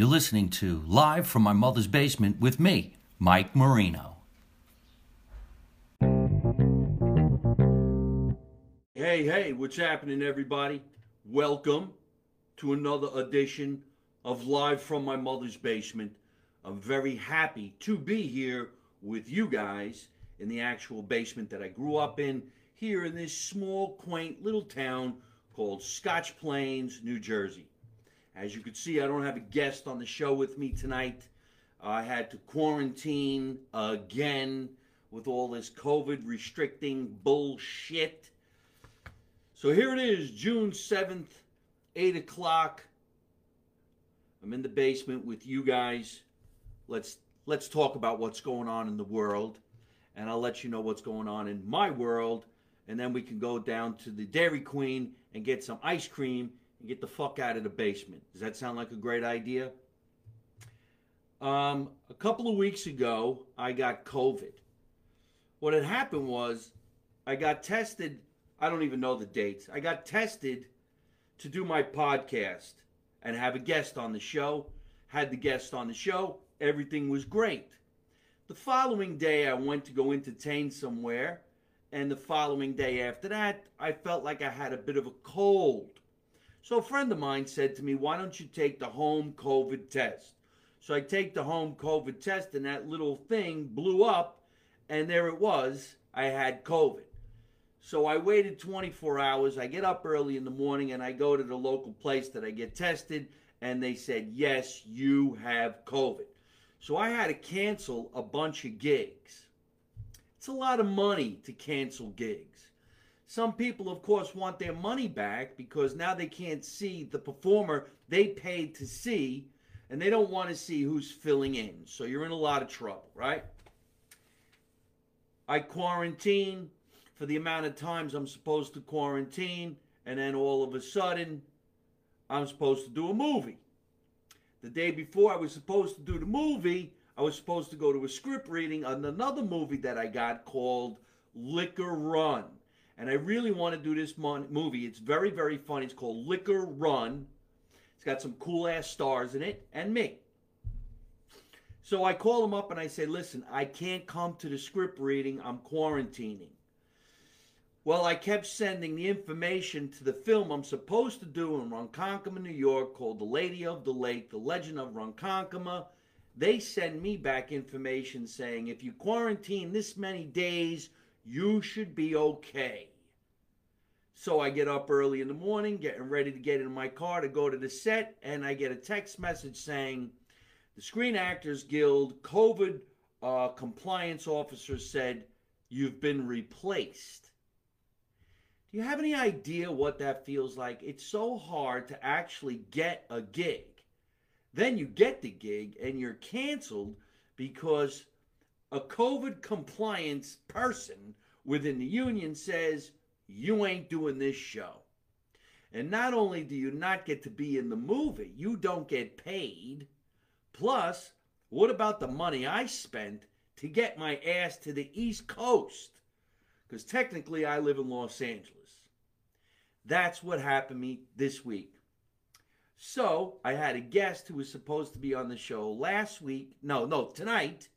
You're listening to Live from My Mother's Basement with me, Mike Marino. Hey, hey, what's happening, everybody? Welcome to another edition of Live from My Mother's Basement. I'm very happy to be here with you guys in the actual basement that I grew up in here in this small, quaint little town called Scotch Plains, New Jersey. As you can see, I don't have a guest on the show with me tonight. I had to quarantine again with all this COVID restricting bullshit. So here it is, June 7th, 8 o'clock. I'm in the basement with you guys. Let's let's talk about what's going on in the world. And I'll let you know what's going on in my world. And then we can go down to the Dairy Queen and get some ice cream and get the fuck out of the basement. Does that sound like a great idea? Um, a couple of weeks ago, I got COVID. What had happened was I got tested. I don't even know the dates. I got tested to do my podcast and have a guest on the show. Had the guest on the show. Everything was great. The following day, I went to go entertain somewhere. And the following day after that, I felt like I had a bit of a cold. So a friend of mine said to me, Why don't you take the home COVID test? So I take the home COVID test, and that little thing blew up, and there it was. I had COVID. So I waited 24 hours. I get up early in the morning and I go to the local place that I get tested, and they said, Yes, you have COVID. So I had to cancel a bunch of gigs. It's a lot of money to cancel gigs. Some people, of course, want their money back because now they can't see the performer they paid to see, and they don't want to see who's filling in. So you're in a lot of trouble, right? I quarantine for the amount of times I'm supposed to quarantine, and then all of a sudden, I'm supposed to do a movie. The day before I was supposed to do the movie, I was supposed to go to a script reading on another movie that I got called Liquor Run and I really want to do this mon- movie. It's very, very funny. It's called Liquor Run. It's got some cool ass stars in it and me. So I call him up and I say, listen, I can't come to the script reading. I'm quarantining. Well, I kept sending the information to the film I'm supposed to do in Ronkonkoma, New York, called The Lady of the Lake, The Legend of Ronkonkoma. They send me back information saying if you quarantine this many days, you should be okay. So I get up early in the morning, getting ready to get in my car to go to the set, and I get a text message saying the Screen Actors Guild COVID uh, compliance officer said you've been replaced. Do you have any idea what that feels like? It's so hard to actually get a gig. Then you get the gig and you're canceled because a COVID compliance person within the union says, you ain't doing this show. And not only do you not get to be in the movie, you don't get paid. Plus, what about the money I spent to get my ass to the East Coast? Because technically, I live in Los Angeles. That's what happened to me this week. So, I had a guest who was supposed to be on the show last week. No, no, tonight.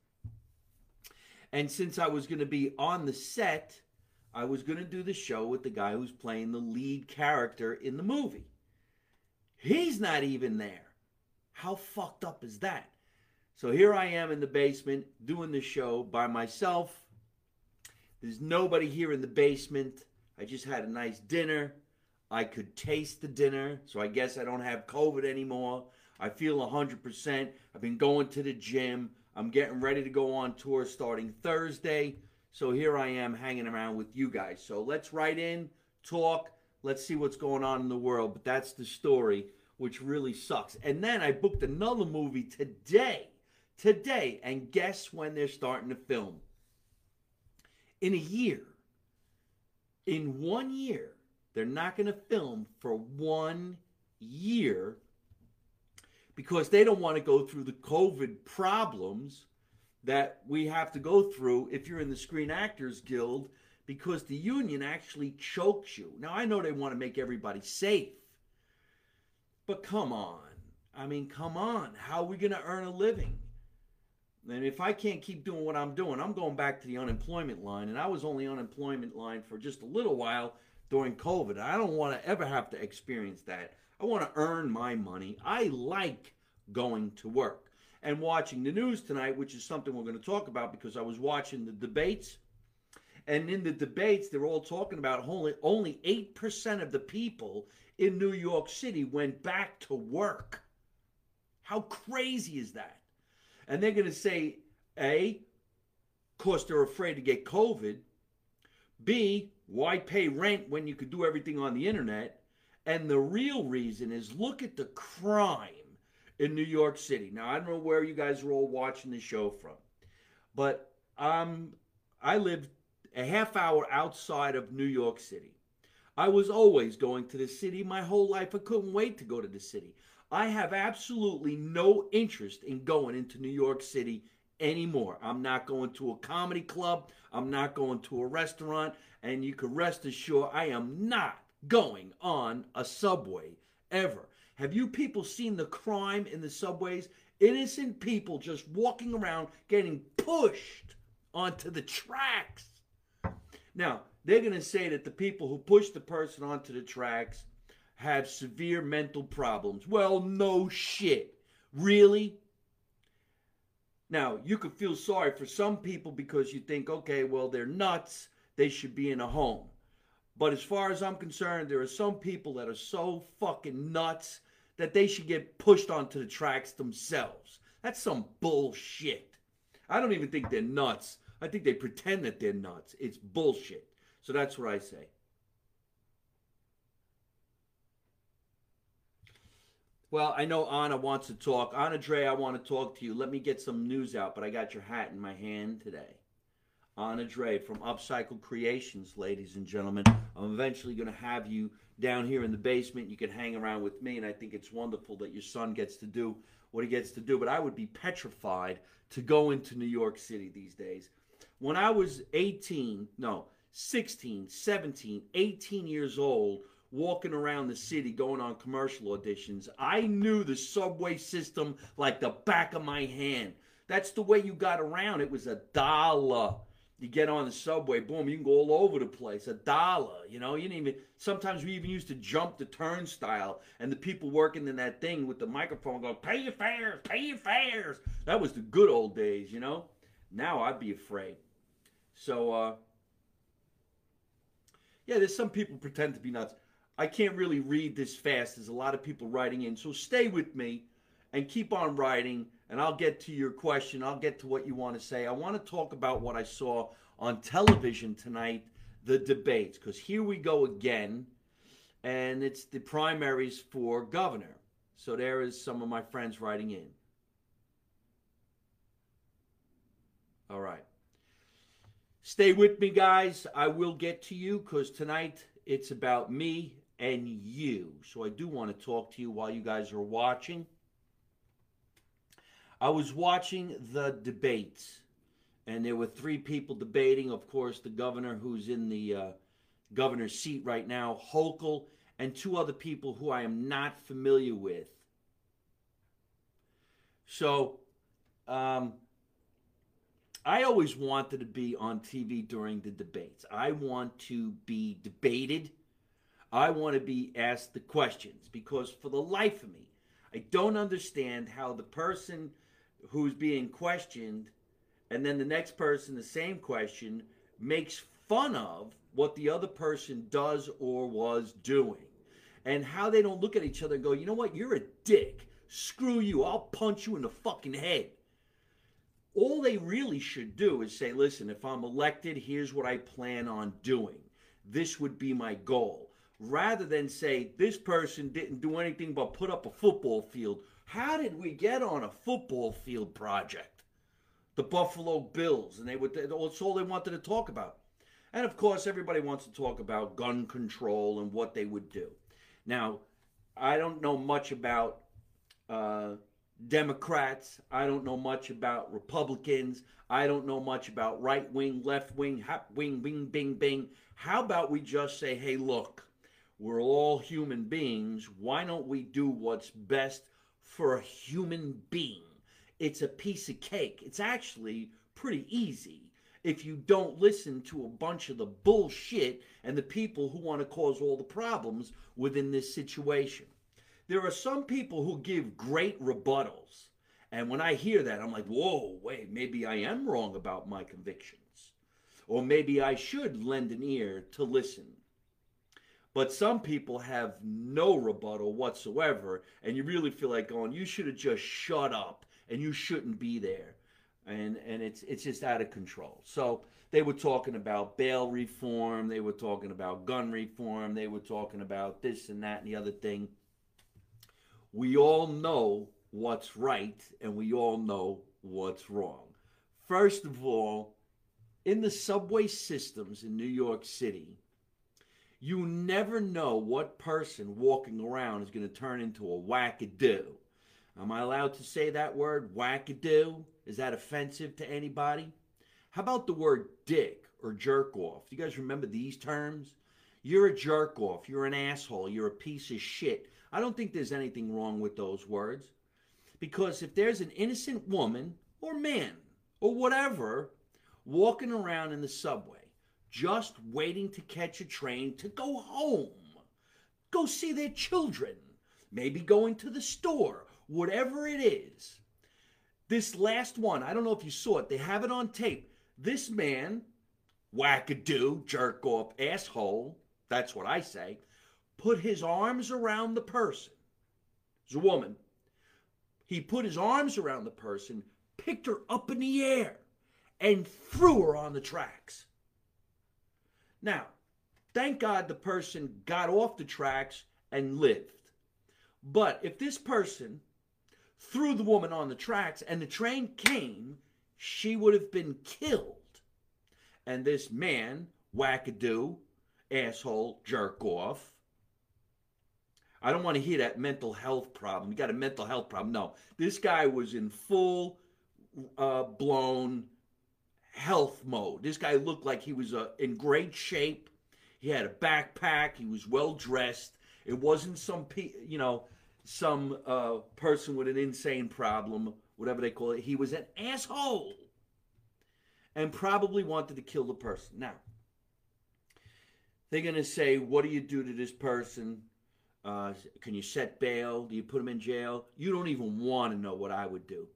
And since I was going to be on the set, I was going to do the show with the guy who's playing the lead character in the movie. He's not even there. How fucked up is that? So here I am in the basement doing the show by myself. There's nobody here in the basement. I just had a nice dinner. I could taste the dinner, so I guess I don't have COVID anymore. I feel 100%. I've been going to the gym. I'm getting ready to go on tour starting Thursday. So here I am hanging around with you guys. So let's write in, talk, let's see what's going on in the world. But that's the story, which really sucks. And then I booked another movie today. Today. And guess when they're starting to film? In a year. In one year. They're not going to film for one year because they don't want to go through the COVID problems that we have to go through if you're in the Screen Actors Guild because the union actually chokes you. Now, I know they want to make everybody safe, but come on. I mean, come on. How are we going to earn a living? And if I can't keep doing what I'm doing, I'm going back to the unemployment line. And I was only on unemployment line for just a little while during COVID. I don't want to ever have to experience that. I want to earn my money. I like going to work and watching the news tonight, which is something we're going to talk about because I was watching the debates. And in the debates, they're all talking about only, only 8% of the people in New York City went back to work. How crazy is that? And they're going to say, A, because they're afraid to get COVID. B, why pay rent when you could do everything on the internet? And the real reason is look at the crime in New York City. Now, I don't know where you guys are all watching the show from, but um, I lived a half hour outside of New York City. I was always going to the city my whole life. I couldn't wait to go to the city. I have absolutely no interest in going into New York City anymore. I'm not going to a comedy club. I'm not going to a restaurant. And you can rest assured I am not going on a subway ever. Have you people seen the crime in the subways? Innocent people just walking around getting pushed onto the tracks. Now, they're going to say that the people who push the person onto the tracks have severe mental problems. Well, no shit. Really? Now, you could feel sorry for some people because you think, okay, well, they're nuts. They should be in a home. But as far as I'm concerned, there are some people that are so fucking nuts that they should get pushed onto the tracks themselves. That's some bullshit. I don't even think they're nuts. I think they pretend that they're nuts. It's bullshit. So that's what I say. Well, I know Anna wants to talk. Anna Dre, I want to talk to you. Let me get some news out, but I got your hat in my hand today. Anna Dre from Upcycle Creations, ladies and gentlemen. I'm eventually going to have you down here in the basement. You can hang around with me, and I think it's wonderful that your son gets to do what he gets to do. But I would be petrified to go into New York City these days. When I was 18, no, 16, 17, 18 years old, walking around the city going on commercial auditions, I knew the subway system like the back of my hand. That's the way you got around. It was a dollar you get on the subway, boom, you can go all over the place. A dollar, you know. You didn't even. Sometimes we even used to jump the turnstile, and the people working in that thing with the microphone go, "Pay your fares, pay your fares." That was the good old days, you know. Now I'd be afraid. So, uh, yeah, there's some people pretend to be nuts. I can't really read this fast. There's a lot of people writing in, so stay with me and keep on writing and I'll get to your question. I'll get to what you want to say. I want to talk about what I saw on television tonight, the debates, because here we go again, and it's the primaries for governor. So there is some of my friends writing in. All right. Stay with me, guys. I will get to you because tonight it's about me and you. So I do want to talk to you while you guys are watching. I was watching the debates, and there were three people debating. Of course, the governor who's in the uh, governor's seat right now, Hochul, and two other people who I am not familiar with. So, um, I always wanted to be on TV during the debates. I want to be debated. I want to be asked the questions because, for the life of me, I don't understand how the person who's being questioned, and then the next person, the same question, makes fun of what the other person does or was doing. And how they don't look at each other and go, you know what, you're a dick. Screw you. I'll punch you in the fucking head. All they really should do is say, listen, if I'm elected, here's what I plan on doing. This would be my goal. Rather than say, this person didn't do anything but put up a football field how did we get on a football field project? The Buffalo Bills, and they would that's all they wanted to talk about. And of course, everybody wants to talk about gun control and what they would do. Now, I don't know much about uh, Democrats. I don't know much about Republicans. I don't know much about right wing, left wing, hop wing, bing, bing, bing. How about we just say, hey, look, we're all human beings. Why don't we do what's best for a human being. It's a piece of cake. It's actually pretty easy if you don't listen to a bunch of the bullshit and the people who want to cause all the problems within this situation. There are some people who give great rebuttals. And when I hear that, I'm like, whoa, wait, maybe I am wrong about my convictions. Or maybe I should lend an ear to listen. But some people have no rebuttal whatsoever, and you really feel like going, you should have just shut up and you shouldn't be there. And and it's it's just out of control. So they were talking about bail reform, they were talking about gun reform, they were talking about this and that and the other thing. We all know what's right and we all know what's wrong. First of all, in the subway systems in New York City, you never know what person walking around is going to turn into a wackadoo. Am I allowed to say that word, wackadoo? Is that offensive to anybody? How about the word dick or jerk off? Do you guys remember these terms? You're a jerk off. You're an asshole. You're a piece of shit. I don't think there's anything wrong with those words. Because if there's an innocent woman or man or whatever walking around in the subway just waiting to catch a train to go home, go see their children, maybe going to the store, whatever it is. This last one, I don't know if you saw it, they have it on tape. This man, wackadoo, jerk off, asshole, that's what I say, put his arms around the person. It's a woman. He put his arms around the person, picked her up in the air, and threw her on the tracks. Now, thank God the person got off the tracks and lived. But if this person threw the woman on the tracks and the train came, she would have been killed. And this man, wackadoo, asshole, jerk off, I don't want to hear that mental health problem. You got a mental health problem. No, this guy was in full uh, blown health mode. This guy looked like he was uh, in great shape. He had a backpack. He was well dressed. It wasn't some, you know, some uh, person with an insane problem, whatever they call it. He was an asshole and probably wanted to kill the person. Now, they're going to say, What do you do to this person? Uh, can you set bail? Do you put him in jail? You don't even want to know what I would do.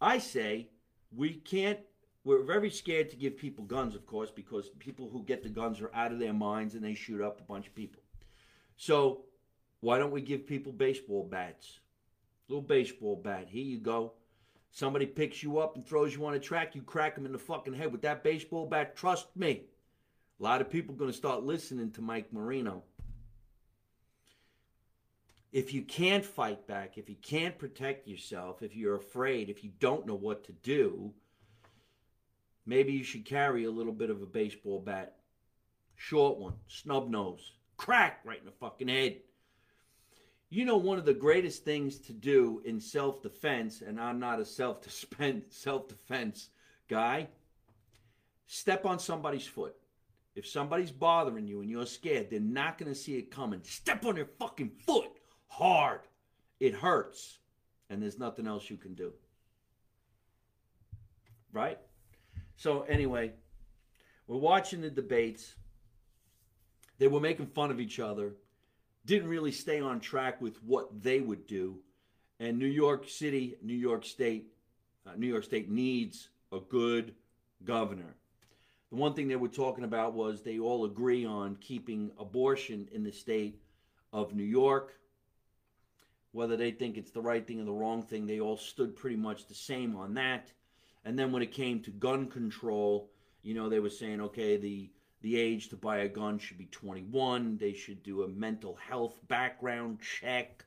I say we can't we're very scared to give people guns, of course, because people who get the guns are out of their minds and they shoot up a bunch of people. So why don't we give people baseball bats? Little baseball bat. Here you go. Somebody picks you up and throws you on a track, you crack them in the fucking head with that baseball bat. Trust me. A lot of people are going to start listening to Mike Marino. If you can't fight back, if you can't protect yourself, if you're afraid, if you don't know what to do, Maybe you should carry a little bit of a baseball bat. Short one, snub nose. Crack right in the fucking head. You know, one of the greatest things to do in self defense, and I'm not a self defense guy, step on somebody's foot. If somebody's bothering you and you're scared, they're not going to see it coming. Step on their fucking foot hard. It hurts. And there's nothing else you can do. Right? So anyway, we're watching the debates. They were making fun of each other. Didn't really stay on track with what they would do. And New York City, New York State, uh, New York State needs a good governor. The one thing they were talking about was they all agree on keeping abortion in the state of New York. Whether they think it's the right thing or the wrong thing, they all stood pretty much the same on that. And then when it came to gun control, you know, they were saying, okay, the the age to buy a gun should be 21. They should do a mental health background check.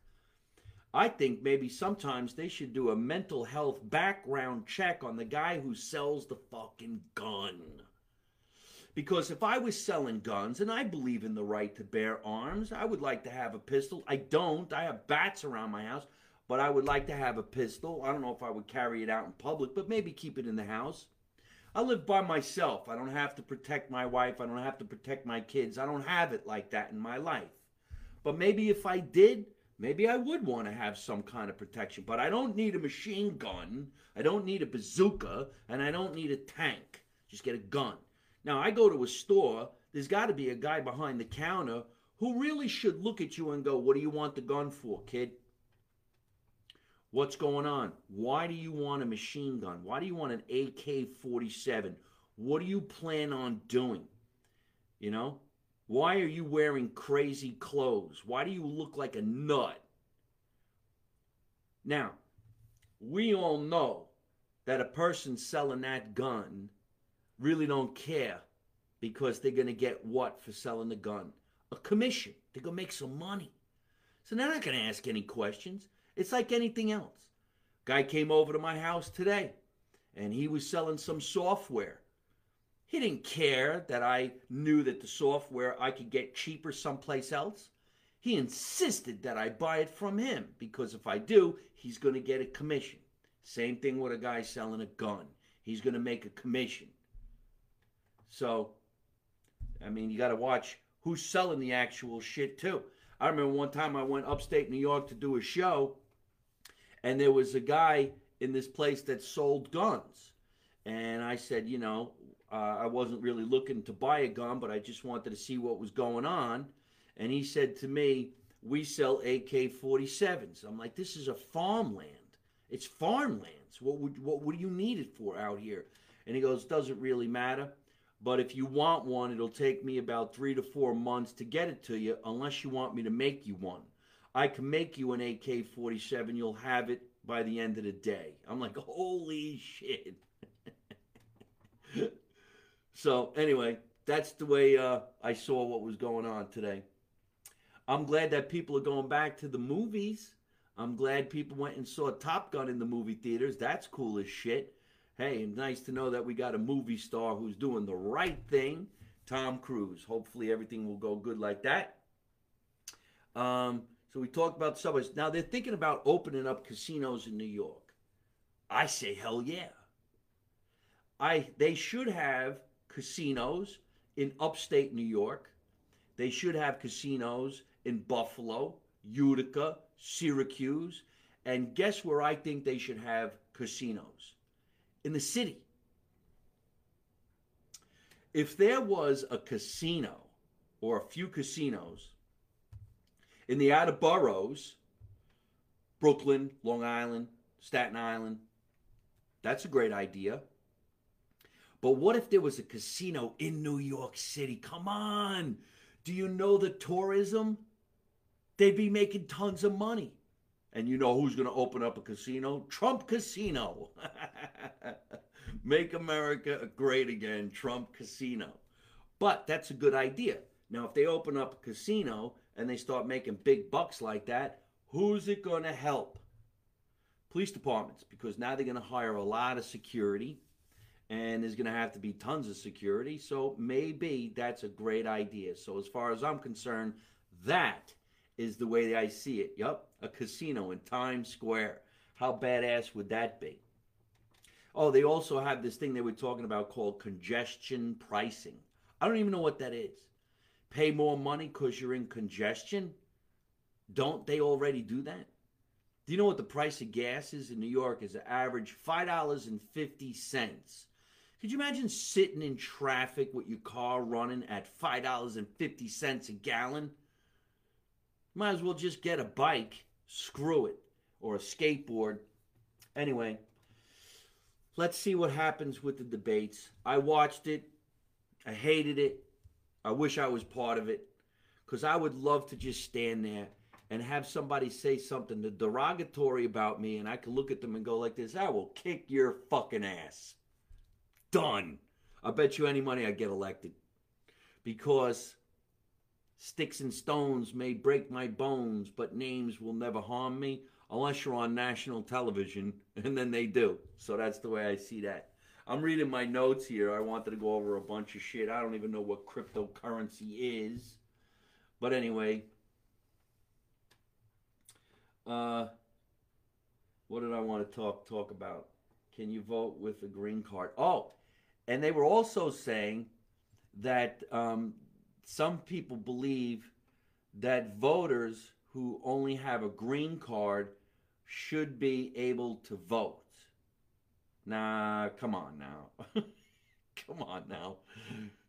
I think maybe sometimes they should do a mental health background check on the guy who sells the fucking gun. Because if I was selling guns and I believe in the right to bear arms, I would like to have a pistol. I don't. I have bats around my house but I would like to have a pistol. I don't know if I would carry it out in public, but maybe keep it in the house. I live by myself. I don't have to protect my wife. I don't have to protect my kids. I don't have it like that in my life. But maybe if I did, maybe I would want to have some kind of protection. But I don't need a machine gun. I don't need a bazooka, and I don't need a tank. Just get a gun. Now I go to a store. There's got to be a guy behind the counter who really should look at you and go, "What do you want the gun for, kid?" What's going on? Why do you want a machine gun? Why do you want an AK 47? What do you plan on doing? You know? Why are you wearing crazy clothes? Why do you look like a nut? Now, we all know that a person selling that gun really don't care because they're going to get what for selling the gun? A commission. They're going to make some money. So they're not going to ask any questions. It's like anything else. Guy came over to my house today and he was selling some software. He didn't care that I knew that the software I could get cheaper someplace else. He insisted that I buy it from him because if I do, he's going to get a commission. Same thing with a guy selling a gun. He's going to make a commission. So, I mean, you got to watch who's selling the actual shit too. I remember one time I went upstate New York to do a show and there was a guy in this place that sold guns. And I said, you know, uh, I wasn't really looking to buy a gun, but I just wanted to see what was going on. And he said to me, we sell AK 47s. I'm like, this is a farmland. It's farmlands. What would, what would you need it for out here? And he goes, doesn't really matter. But if you want one, it'll take me about three to four months to get it to you, unless you want me to make you one. I can make you an AK 47. You'll have it by the end of the day. I'm like, holy shit. so, anyway, that's the way uh, I saw what was going on today. I'm glad that people are going back to the movies. I'm glad people went and saw Top Gun in the movie theaters. That's cool as shit. Hey, nice to know that we got a movie star who's doing the right thing. Tom Cruise. Hopefully everything will go good like that. Um, so we talked about the subways. Now they're thinking about opening up casinos in New York. I say hell yeah. I they should have casinos in upstate New York. They should have casinos in Buffalo, Utica, Syracuse, and guess where I think they should have casinos? In the city. If there was a casino or a few casinos in the outer boroughs, Brooklyn, Long Island, Staten Island, that's a great idea. But what if there was a casino in New York City? Come on. Do you know the tourism? They'd be making tons of money. And you know who's going to open up a casino? Trump Casino. Make America great again, Trump Casino. But that's a good idea. Now, if they open up a casino and they start making big bucks like that, who's it going to help? Police departments, because now they're going to hire a lot of security and there's going to have to be tons of security. So maybe that's a great idea. So, as far as I'm concerned, that is the way that I see it. Yup, a casino in Times Square. How badass would that be? Oh, they also have this thing they were talking about called congestion pricing. I don't even know what that is pay more money because you're in congestion? Don't they already do that? Do you know what the price of gas is in New York? Is an average five dollars and fifty cents. Could you imagine sitting in traffic with your car running at five dollars and fifty cents a gallon? Might as well just get a bike, screw it, or a skateboard. Anyway, let's see what happens with the debates. I watched it. I hated it. I wish I was part of it because I would love to just stand there and have somebody say something derogatory about me, and I could look at them and go like this: "I will kick your fucking ass." Done. I bet you any money I get elected because sticks and stones may break my bones, but names will never harm me unless you're on national television, and then they do. So that's the way I see that. I'm reading my notes here. I wanted to go over a bunch of shit. I don't even know what cryptocurrency is. But anyway, uh, what did I want to talk talk about? Can you vote with a green card? Oh, and they were also saying that um, some people believe that voters who only have a green card should be able to vote. Nah, come on now. come on now.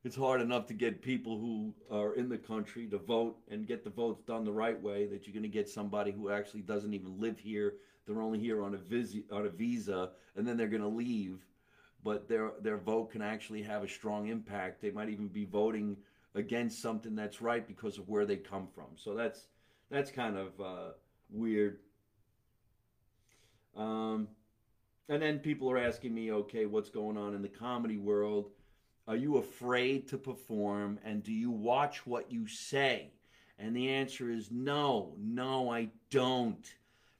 It's hard enough to get people who are in the country to vote and get the votes done the right way that you're going to get somebody who actually doesn't even live here. They're only here on a visa, on a visa and then they're going to leave. But their their vote can actually have a strong impact. They might even be voting against something that's right because of where they come from. So that's that's kind of uh, weird. Um, and then people are asking me, okay, what's going on in the comedy world? Are you afraid to perform? And do you watch what you say? And the answer is no, no, I don't.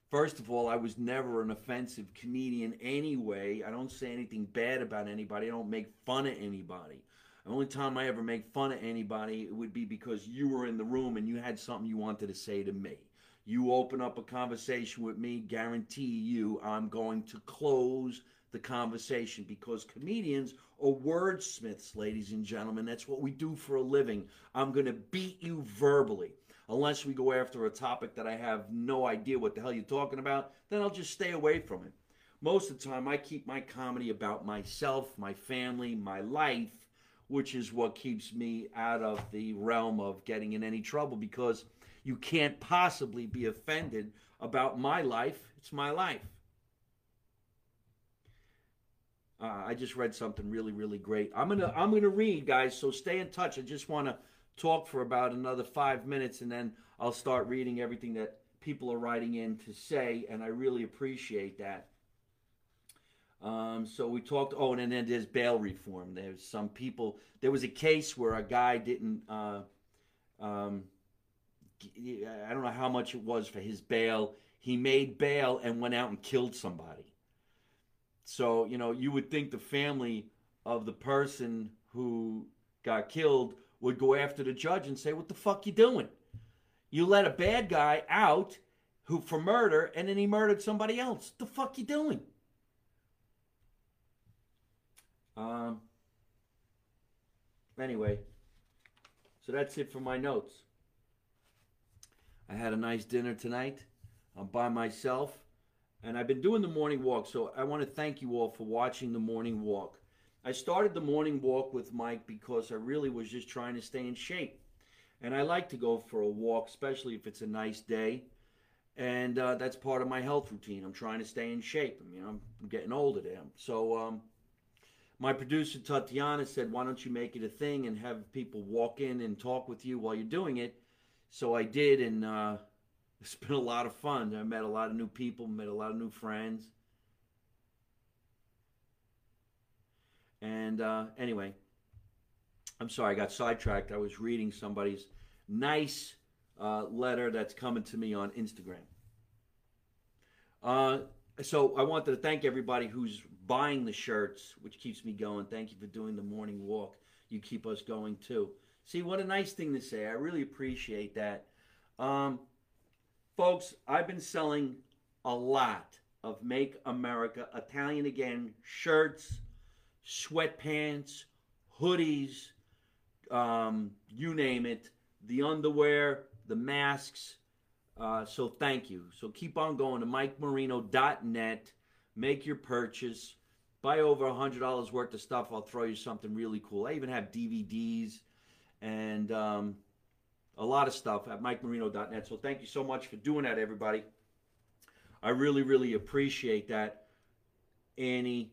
First of all, I was never an offensive comedian anyway. I don't say anything bad about anybody. I don't make fun of anybody. The only time I ever make fun of anybody would be because you were in the room and you had something you wanted to say to me. You open up a conversation with me, guarantee you I'm going to close the conversation because comedians are wordsmiths, ladies and gentlemen. That's what we do for a living. I'm going to beat you verbally. Unless we go after a topic that I have no idea what the hell you're talking about, then I'll just stay away from it. Most of the time, I keep my comedy about myself, my family, my life, which is what keeps me out of the realm of getting in any trouble because you can't possibly be offended about my life. It's my life. Uh, I just read something really, really great. I'm gonna, I'm gonna read, guys. So stay in touch. I just want to talk for about another five minutes, and then I'll start reading everything that people are writing in to say, and I really appreciate that. Um, so we talked. Oh, and then there's bail reform. There's some people. There was a case where a guy didn't. Uh, um, I don't know how much it was for his bail. He made bail and went out and killed somebody. So, you know, you would think the family of the person who got killed would go after the judge and say, "What the fuck you doing? You let a bad guy out who for murder and then he murdered somebody else. The fuck you doing?" Um anyway, so that's it for my notes. I had a nice dinner tonight. I'm by myself. And I've been doing the morning walk. So I want to thank you all for watching the morning walk. I started the morning walk with Mike because I really was just trying to stay in shape. And I like to go for a walk, especially if it's a nice day. And uh, that's part of my health routine. I'm trying to stay in shape. I mean, I'm, getting older there. So um, my producer, Tatiana, said, why don't you make it a thing and have people walk in and talk with you while you're doing it? So I did, and uh, it's been a lot of fun. I met a lot of new people, met a lot of new friends. And uh, anyway, I'm sorry, I got sidetracked. I was reading somebody's nice uh, letter that's coming to me on Instagram. Uh, so I wanted to thank everybody who's buying the shirts, which keeps me going. Thank you for doing the morning walk. You keep us going too. See, what a nice thing to say. I really appreciate that. Um, folks, I've been selling a lot of Make America Italian Again shirts, sweatpants, hoodies, um, you name it, the underwear, the masks. Uh, so thank you. So keep on going to MikeMarino.net. Make your purchase. Buy over a $100 worth of stuff. I'll throw you something really cool. I even have DVDs and um, a lot of stuff at MikeMarino.net. So thank you so much for doing that, everybody. I really, really appreciate that. Annie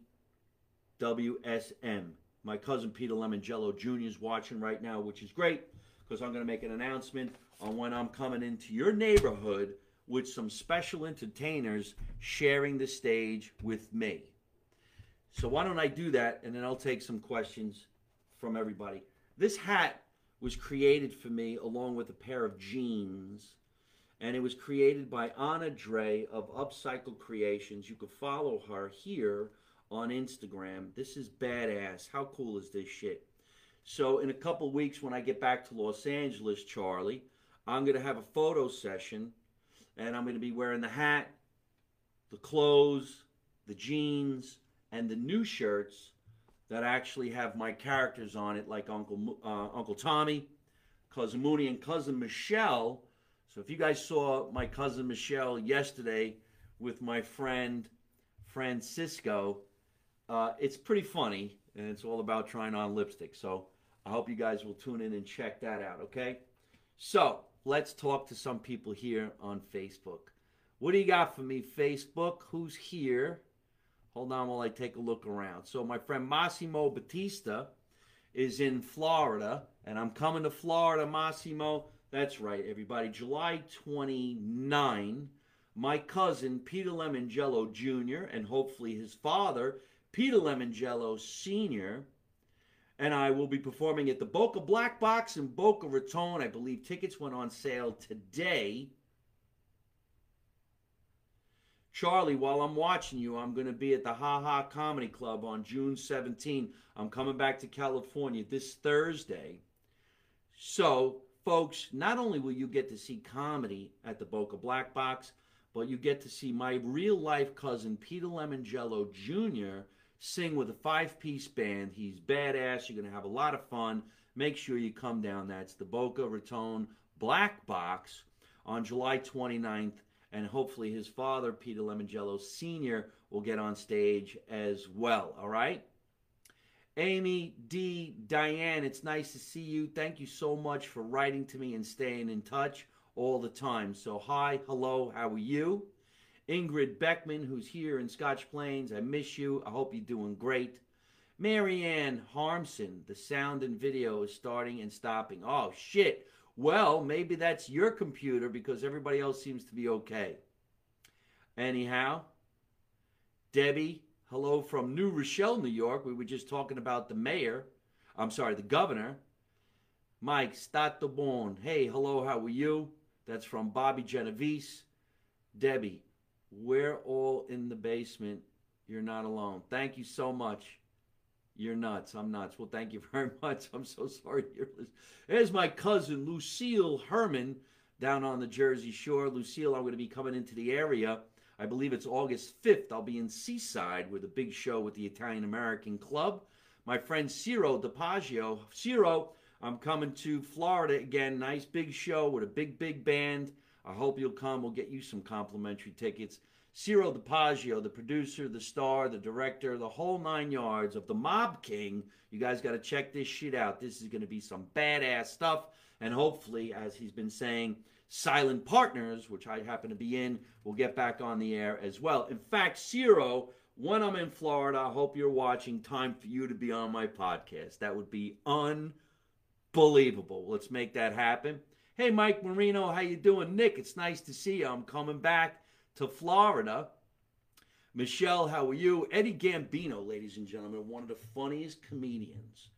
WSM. My cousin Peter Lemongello Jr. is watching right now, which is great because I'm going to make an announcement on when I'm coming into your neighborhood with some special entertainers sharing the stage with me. So why don't I do that and then I'll take some questions from everybody. This hat was created for me along with a pair of jeans. And it was created by Anna Dre of Upcycle Creations. You can follow her here on Instagram. This is badass. How cool is this shit? So, in a couple weeks, when I get back to Los Angeles, Charlie, I'm going to have a photo session and I'm going to be wearing the hat, the clothes, the jeans, and the new shirts that actually have my characters on it, like Uncle uh, Uncle Tommy, Cousin Mooney, and Cousin Michelle. So if you guys saw my cousin Michelle yesterday with my friend Francisco, uh, it's pretty funny, and it's all about trying on lipstick. So I hope you guys will tune in and check that out, okay? So let's talk to some people here on Facebook. What do you got for me, Facebook? Who's here? Hold on while I take a look around. So my friend Massimo Batista is in Florida, and I'm coming to Florida, Massimo. That's right, everybody. July 29, my cousin Peter Lemongello Jr. and hopefully his father, Peter Lemongello Sr., and I will be performing at the Boca Black Box in Boca Raton. I believe tickets went on sale today. Charlie, while I'm watching you, I'm going to be at the Ha Ha Comedy Club on June 17. I'm coming back to California this Thursday. So, folks, not only will you get to see comedy at the Boca Black Box, but you get to see my real life cousin, Peter Lemongello Jr., sing with a five piece band. He's badass. You're going to have a lot of fun. Make sure you come down. That's the Boca Raton Black Box on July 29th. And hopefully his father, Peter Lemongello Sr., will get on stage as well. All right? Amy D. Diane, it's nice to see you. Thank you so much for writing to me and staying in touch all the time. So, hi, hello, how are you? Ingrid Beckman, who's here in Scotch Plains. I miss you. I hope you're doing great. Marianne Harmson, the sound and video is starting and stopping. Oh, shit. Well, maybe that's your computer because everybody else seems to be okay. Anyhow, Debbie, hello from New Rochelle, New York. We were just talking about the mayor. I'm sorry, the governor. Mike Stato Bon. Hey, hello, how are you? That's from Bobby Genovese. Debbie, we're all in the basement. You're not alone. Thank you so much. You're nuts. I'm nuts. Well, thank you very much. I'm so sorry. There's my cousin, Lucille Herman, down on the Jersey Shore. Lucille, I'm going to be coming into the area. I believe it's August 5th. I'll be in Seaside with a big show with the Italian American Club. My friend Ciro DiPaggio. Ciro, I'm coming to Florida again. Nice big show with a big, big band. I hope you'll come. We'll get you some complimentary tickets. Ciro DiPaggio, the producer, the star, the director, the whole nine yards of the Mob King. You guys got to check this shit out. This is going to be some badass stuff. And hopefully, as he's been saying, Silent Partners, which I happen to be in, will get back on the air as well. In fact, Ciro, when I'm in Florida, I hope you're watching. Time for you to be on my podcast. That would be unbelievable. Let's make that happen. Hey, Mike Marino, how you doing? Nick, it's nice to see you. I'm coming back to Florida. Michelle, how are you? Eddie Gambino, ladies and gentlemen, one of the funniest comedians.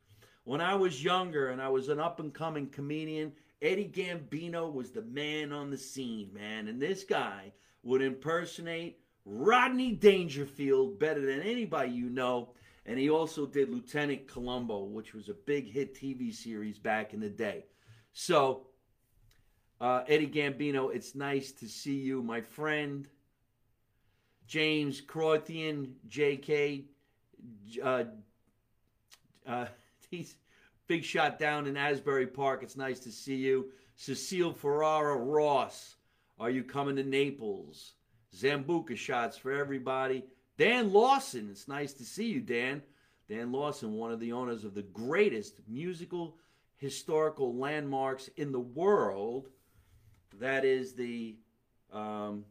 When I was younger and I was an up and coming comedian, Eddie Gambino was the man on the scene, man. And this guy would impersonate Rodney Dangerfield better than anybody you know. And he also did Lieutenant Columbo, which was a big hit TV series back in the day. So uh, Eddie Gambino, it's nice to see you, my friend. James Crothian, J.K. Uh, uh, he's big shot down in Asbury Park. It's nice to see you. Cecile Ferrara Ross, are you coming to Naples? Sambuca shots for everybody. Dan Lawson, it's nice to see you, Dan. Dan Lawson, one of the owners of the greatest musical historical landmarks in the world that is the um,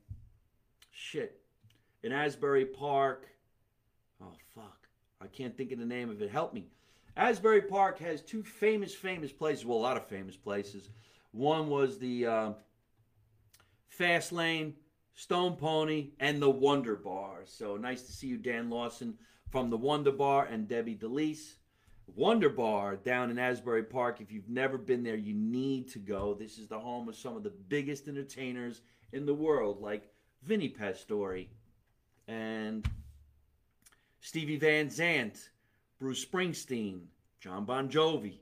shit in Asbury Park. Oh fuck, I can't think of the name of it. Help me. Asbury Park has two famous, famous places. Well, a lot of famous places. One was the uh, Fast Lane, Stone Pony, and the Wonder Bar. So nice to see you, Dan Lawson, from the Wonder Bar, and Debbie DeLise. Wonder Bar down in Asbury Park. If you've never been there, you need to go. This is the home of some of the biggest entertainers in the world, like Vinnie Pastore and Stevie Van Zandt, Bruce Springsteen, John Bon Jovi,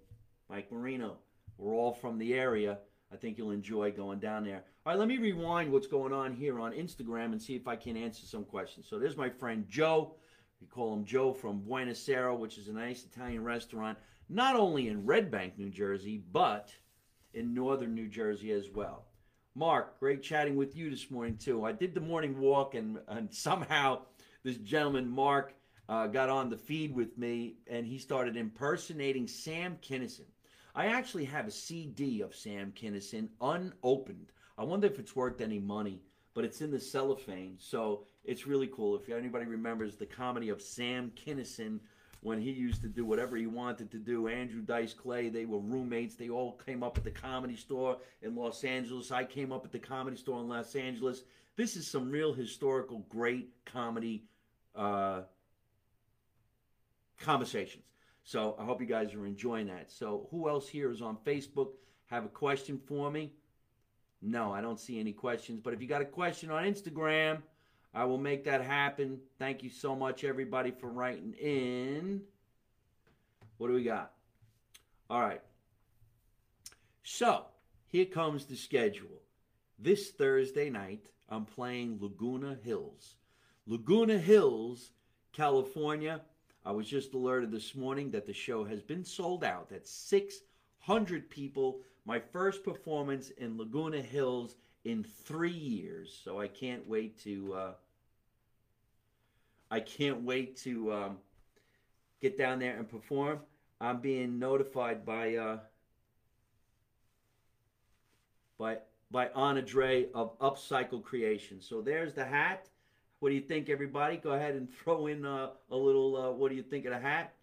Mike Marino. We're all from the area. I think you'll enjoy going down there. All right, let me rewind what's going on here on Instagram and see if I can answer some questions. So there's my friend Joe. We call him Joe from Buona Sera, which is a nice Italian restaurant, not only in Red Bank, New Jersey, but in northern New Jersey as well. Mark, great chatting with you this morning too. I did the morning walk, and, and somehow this gentleman Mark uh, got on the feed with me, and he started impersonating Sam Kinison. I actually have a CD of Sam Kinison unopened. I wonder if it's worth any money, but it's in the cellophane, so it's really cool. If anybody remembers the comedy of Sam Kinison when he used to do whatever he wanted to do. Andrew Dice Clay, they were roommates. They all came up at the comedy store in Los Angeles. I came up at the comedy store in Los Angeles. This is some real historical, great comedy uh, conversations. So I hope you guys are enjoying that. So who else here is on Facebook? Have a question for me? No, I don't see any questions. But if you got a question on Instagram, I will make that happen. Thank you so much, everybody, for writing in. What do we got? All right. So, here comes the schedule. This Thursday night, I'm playing Laguna Hills. Laguna Hills, California. I was just alerted this morning that the show has been sold out. that 600 people. My first performance in Laguna Hills in three years. So I can't wait to uh, I can't wait to um, get down there and perform. I'm being notified by uh, by by Anna Dre of Upcycle Creation. So there's the hat. What do you think, everybody? Go ahead and throw in uh, a little. Uh, what do you think of the hat?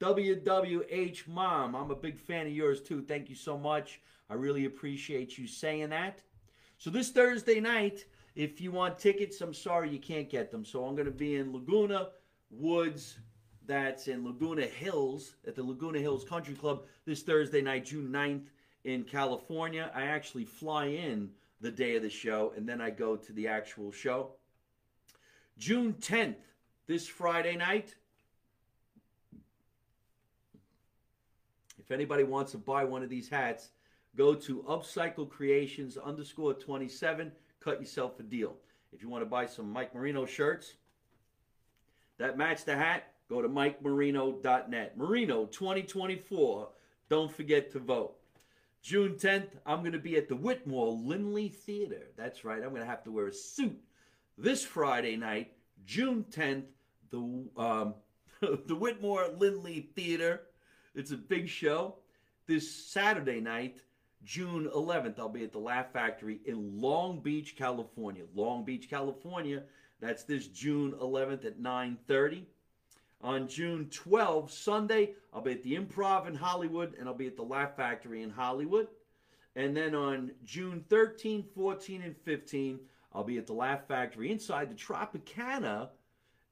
WWH Mom, I'm a big fan of yours too. Thank you so much. I really appreciate you saying that. So this Thursday night, if you want tickets, I'm sorry you can't get them. So I'm going to be in Laguna Woods. That's in Laguna Hills at the Laguna Hills Country Club this Thursday night, June 9th in California. I actually fly in the day of the show and then I go to the actual show. June 10th, this Friday night. If anybody wants to buy one of these hats, go to Upcycle Creations underscore 27, cut yourself a deal. If you want to buy some Mike Marino shirts that match the hat, go to MikeMarino.net. Marino 2024. Don't forget to vote. June 10th, I'm going to be at the Whitmore Lindley Theater. That's right, I'm going to have to wear a suit. This Friday night, June 10th, the um, the Whitmore Lindley Theater. It's a big show. This Saturday night, June 11th, I'll be at the Laugh Factory in Long Beach, California. Long Beach, California. That's this June 11th at 9:30. On June 12th, Sunday, I'll be at the Improv in Hollywood and I'll be at the Laugh Factory in Hollywood. And then on June 13, 14, and 15, I'll be at the Laugh Factory inside the Tropicana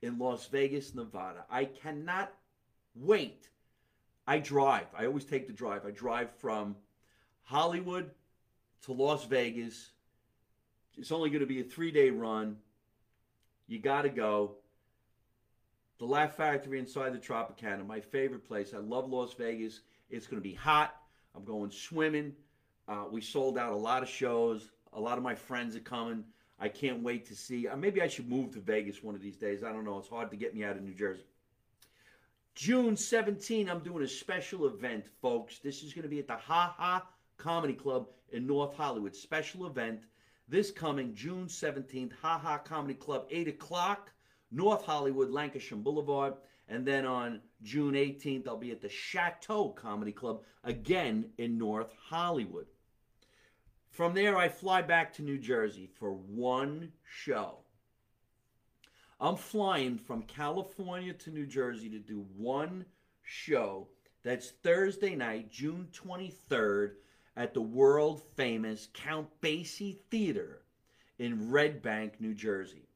in Las Vegas, Nevada. I cannot wait. I drive. I always take the drive. I drive from Hollywood to Las Vegas. It's only going to be a three day run. You got to go. The Laugh Factory inside the Tropicana, my favorite place. I love Las Vegas. It's going to be hot. I'm going swimming. Uh, we sold out a lot of shows. A lot of my friends are coming. I can't wait to see. Uh, maybe I should move to Vegas one of these days. I don't know. It's hard to get me out of New Jersey. June 17, I'm doing a special event, folks. This is going to be at the Ha Ha Comedy Club in North Hollywood. Special event this coming June 17th, Ha Ha Comedy Club, 8 o'clock, North Hollywood, Lankershim Boulevard. And then on June 18th, I'll be at the Chateau Comedy Club, again in North Hollywood. From there, I fly back to New Jersey for one show. I'm flying from California to New Jersey to do one show. That's Thursday night, June 23rd at the world famous Count Basie Theater in Red Bank, New Jersey.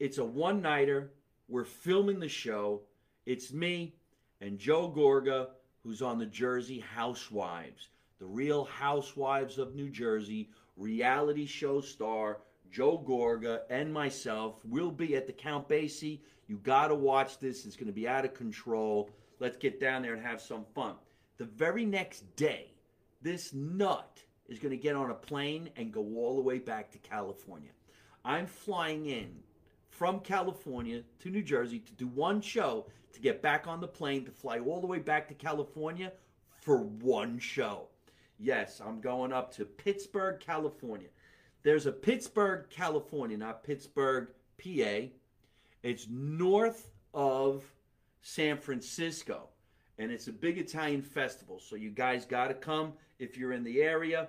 It's a one nighter. We're filming the show. It's me and Joe Gorga, who's on the Jersey Housewives, the real housewives of New Jersey, reality show star Joe Gorga, and myself. We'll be at the Count Basie. You got to watch this. It's going to be out of control. Let's get down there and have some fun. The very next day, this nut is going to get on a plane and go all the way back to California. I'm flying in from California to New Jersey to do one show to get back on the plane to fly all the way back to California for one show. Yes, I'm going up to Pittsburg, California. There's a Pittsburg, California, not Pittsburgh, PA. It's north of San Francisco, and it's a big Italian festival. So you guys got to come if you're in the area.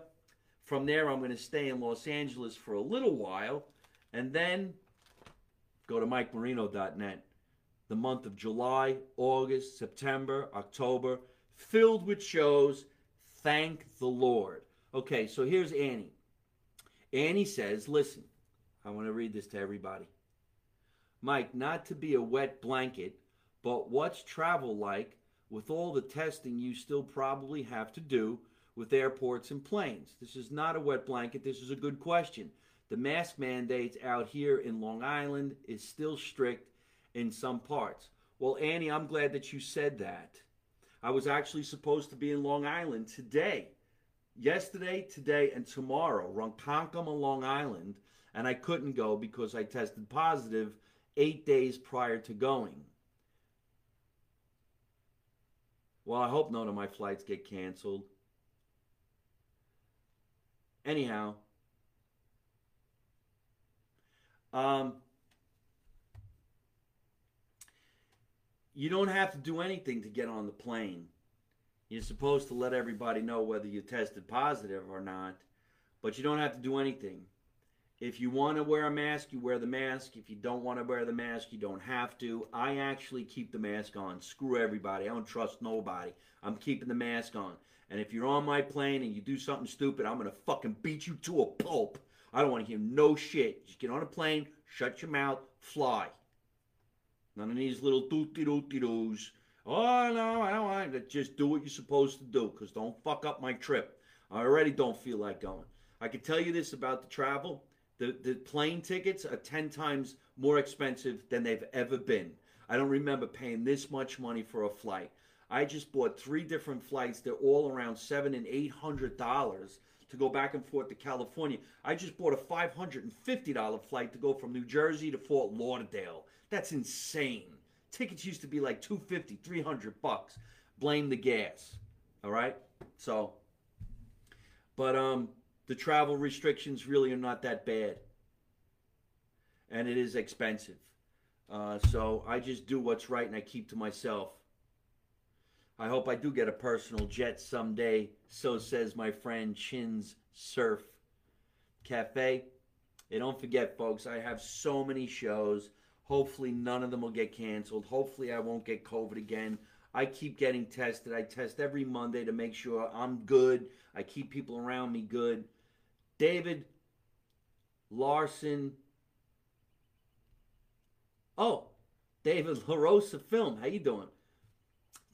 From there, I'm going to stay in Los Angeles for a little while, and then go to MikeMarino.net. The month of July, August, September, October, filled with shows. Thank the Lord. Okay, so here's Annie. Annie says, Listen, I want to read this to everybody. Mike, not to be a wet blanket, but what's travel like with all the testing you still probably have to do with airports and planes? This is not a wet blanket. This is a good question. The mask mandates out here in Long Island is still strict in some parts. Well, Annie, I'm glad that you said that. I was actually supposed to be in Long Island today. Yesterday, today, and tomorrow, Ronkonkoma, Long Island, and I couldn't go because I tested positive eight days prior to going. Well, I hope none of my flights get canceled. Anyhow, um, you don't have to do anything to get on the plane. You're supposed to let everybody know whether you tested positive or not, but you don't have to do anything. If you want to wear a mask, you wear the mask. If you don't want to wear the mask, you don't have to. I actually keep the mask on. Screw everybody. I don't trust nobody. I'm keeping the mask on. And if you're on my plane and you do something stupid, I'm going to fucking beat you to a pulp. I don't want to hear no shit. Just get on a plane, shut your mouth, fly. None of these little dooty dooty doos. Oh, no, I don't want to. Just do what you're supposed to do because don't fuck up my trip. I already don't feel like going. I can tell you this about the travel the, the plane tickets are 10 times more expensive than they've ever been. I don't remember paying this much money for a flight. I just bought three different flights. They're all around seven and eight hundred dollars to go back and forth to California. I just bought a five hundred and fifty dollar flight to go from New Jersey to Fort Lauderdale. That's insane. Tickets used to be like 250, 300 bucks. Blame the gas. All right? So but um the travel restrictions really are not that bad. And it is expensive. Uh, so I just do what's right and I keep to myself. I hope I do get a personal jet someday. So says my friend Chin's Surf Cafe. And don't forget, folks, I have so many shows. Hopefully, none of them will get canceled. Hopefully, I won't get COVID again. I keep getting tested. I test every Monday to make sure I'm good. I keep people around me good. David Larson. Oh, David LaRosa Film. How you doing?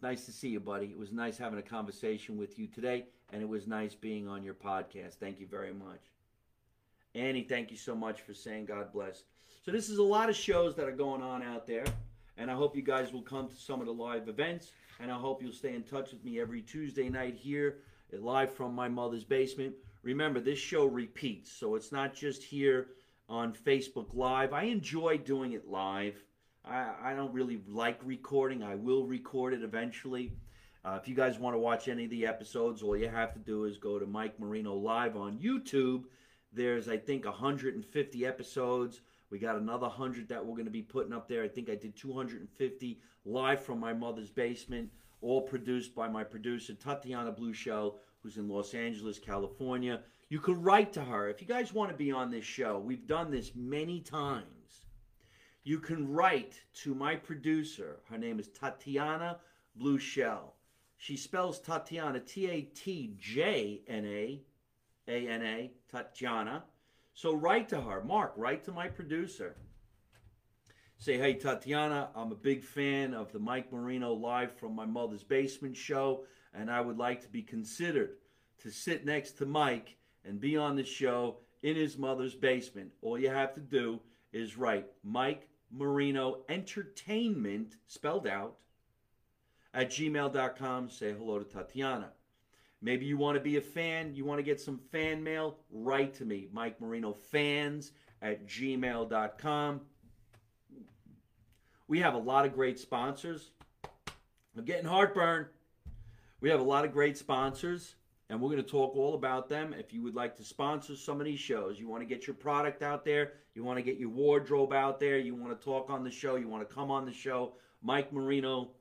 Nice to see you, buddy. It was nice having a conversation with you today, and it was nice being on your podcast. Thank you very much. Annie, thank you so much for saying God bless. So this is a lot of shows that are going on out there, and I hope you guys will come to some of the live events, and I hope you'll stay in touch with me every Tuesday night here, live from my mother's basement. Remember, this show repeats, so it's not just here on Facebook Live. I enjoy doing it live. I, I don't really like recording. I will record it eventually. Uh, if you guys want to watch any of the episodes, all you have to do is go to Mike Marino Live on YouTube. There's, I think, 150 episodes. We got another 100 that we're going to be putting up there. I think I did 250 live from my mother's basement, all produced by my producer, Tatiana Blue Show, who's in Los Angeles, California. You could write to her. If you guys want to be on this show, we've done this many times. You can write to my producer. Her name is Tatiana Blue Shell. She spells Tatiana T A T J N A A N A, Tatiana. So write to her. Mark, write to my producer. Say, hey, Tatiana, I'm a big fan of the Mike Marino Live from My Mother's Basement show and I would like to be considered to sit next to Mike and be on the show in his mother's basement. All you have to do is write Mike Marino Entertainment, spelled out, at gmail.com. Say hello to Tatiana. Maybe you want to be a fan, you want to get some fan mail, write to me, Mike Marino Fans at gmail.com. We have a lot of great sponsors. I'm getting heartburn. We have a lot of great sponsors, and we're going to talk all about them. If you would like to sponsor some of these shows, you want to get your product out there, you want to get your wardrobe out there, you want to talk on the show, you want to come on the show, Mike Marino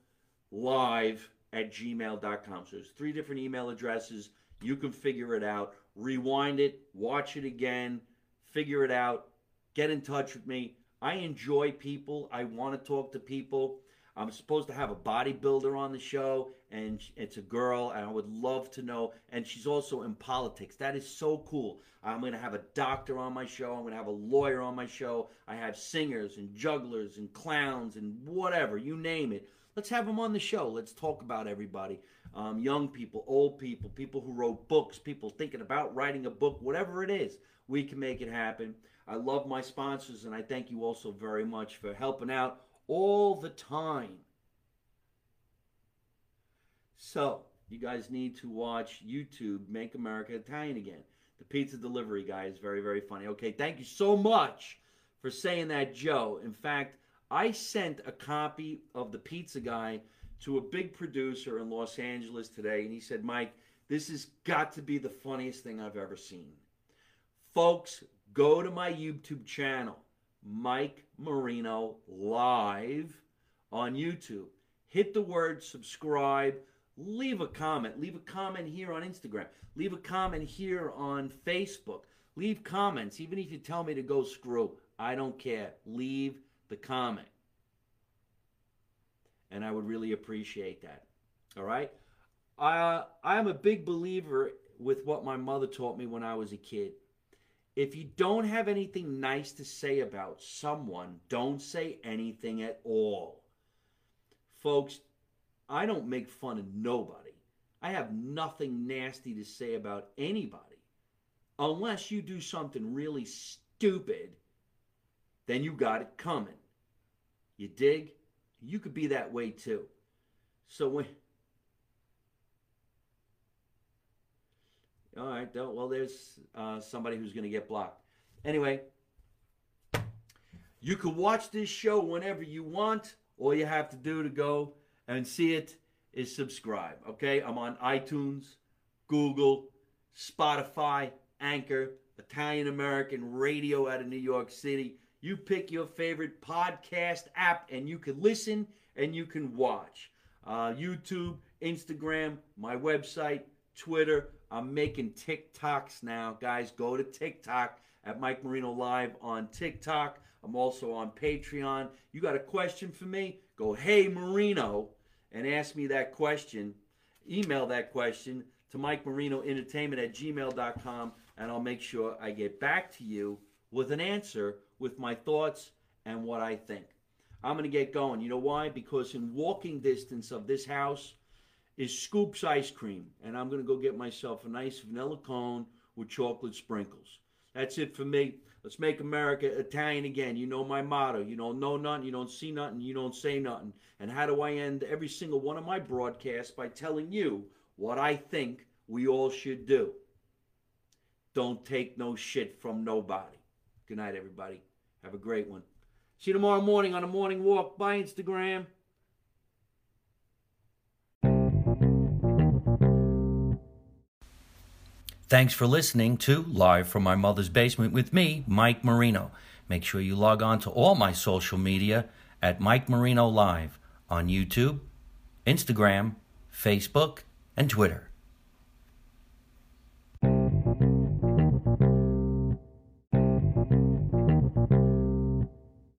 live at gmail.com. So there's three different email addresses. You can figure it out, rewind it, watch it again, figure it out, get in touch with me. I enjoy people. I want to talk to people. I'm supposed to have a bodybuilder on the show, and it's a girl, and I would love to know. And she's also in politics. That is so cool. I'm going to have a doctor on my show. I'm going to have a lawyer on my show. I have singers and jugglers and clowns and whatever, you name it. Let's have them on the show. Let's talk about everybody. Um, young people, old people, people who wrote books, people thinking about writing a book, whatever it is, we can make it happen. I love my sponsors, and I thank you also very much for helping out all the time. So, you guys need to watch YouTube Make America Italian Again. The pizza delivery guy is very, very funny. Okay, thank you so much for saying that, Joe. In fact, I sent a copy of the pizza guy to a big producer in Los Angeles today, and he said, Mike, this has got to be the funniest thing I've ever seen. Folks, go to my YouTube channel. Mike Marino live on YouTube. Hit the word subscribe. Leave a comment. Leave a comment here on Instagram. Leave a comment here on Facebook. Leave comments, even if you tell me to go screw. I don't care. Leave the comment. And I would really appreciate that. All right? Uh, I'm a big believer with what my mother taught me when I was a kid. If you don't have anything nice to say about someone, don't say anything at all. Folks, I don't make fun of nobody. I have nothing nasty to say about anybody. Unless you do something really stupid, then you got it coming. You dig? You could be that way too. So when All right. Well, there's uh, somebody who's going to get blocked. Anyway, you can watch this show whenever you want. All you have to do to go and see it is subscribe. Okay? I'm on iTunes, Google, Spotify, Anchor, Italian American Radio out of New York City. You pick your favorite podcast app and you can listen and you can watch. Uh, YouTube, Instagram, my website, Twitter. I'm making TikToks now. Guys, go to TikTok at Mike Marino Live on TikTok. I'm also on Patreon. You got a question for me? Go, hey Marino, and ask me that question. Email that question to Mike Marino Entertainment at gmail.com, and I'll make sure I get back to you with an answer with my thoughts and what I think. I'm going to get going. You know why? Because in walking distance of this house, is Scoops ice cream, and I'm going to go get myself a nice vanilla cone with chocolate sprinkles. That's it for me. Let's make America Italian again. You know my motto. You don't know nothing, you don't see nothing, you don't say nothing. And how do I end every single one of my broadcasts? By telling you what I think we all should do. Don't take no shit from nobody. Good night, everybody. Have a great one. See you tomorrow morning on a morning walk. Bye, Instagram. Thanks for listening to Live from My Mother's Basement with me, Mike Marino. Make sure you log on to all my social media at Mike Marino Live on YouTube, Instagram, Facebook, and Twitter.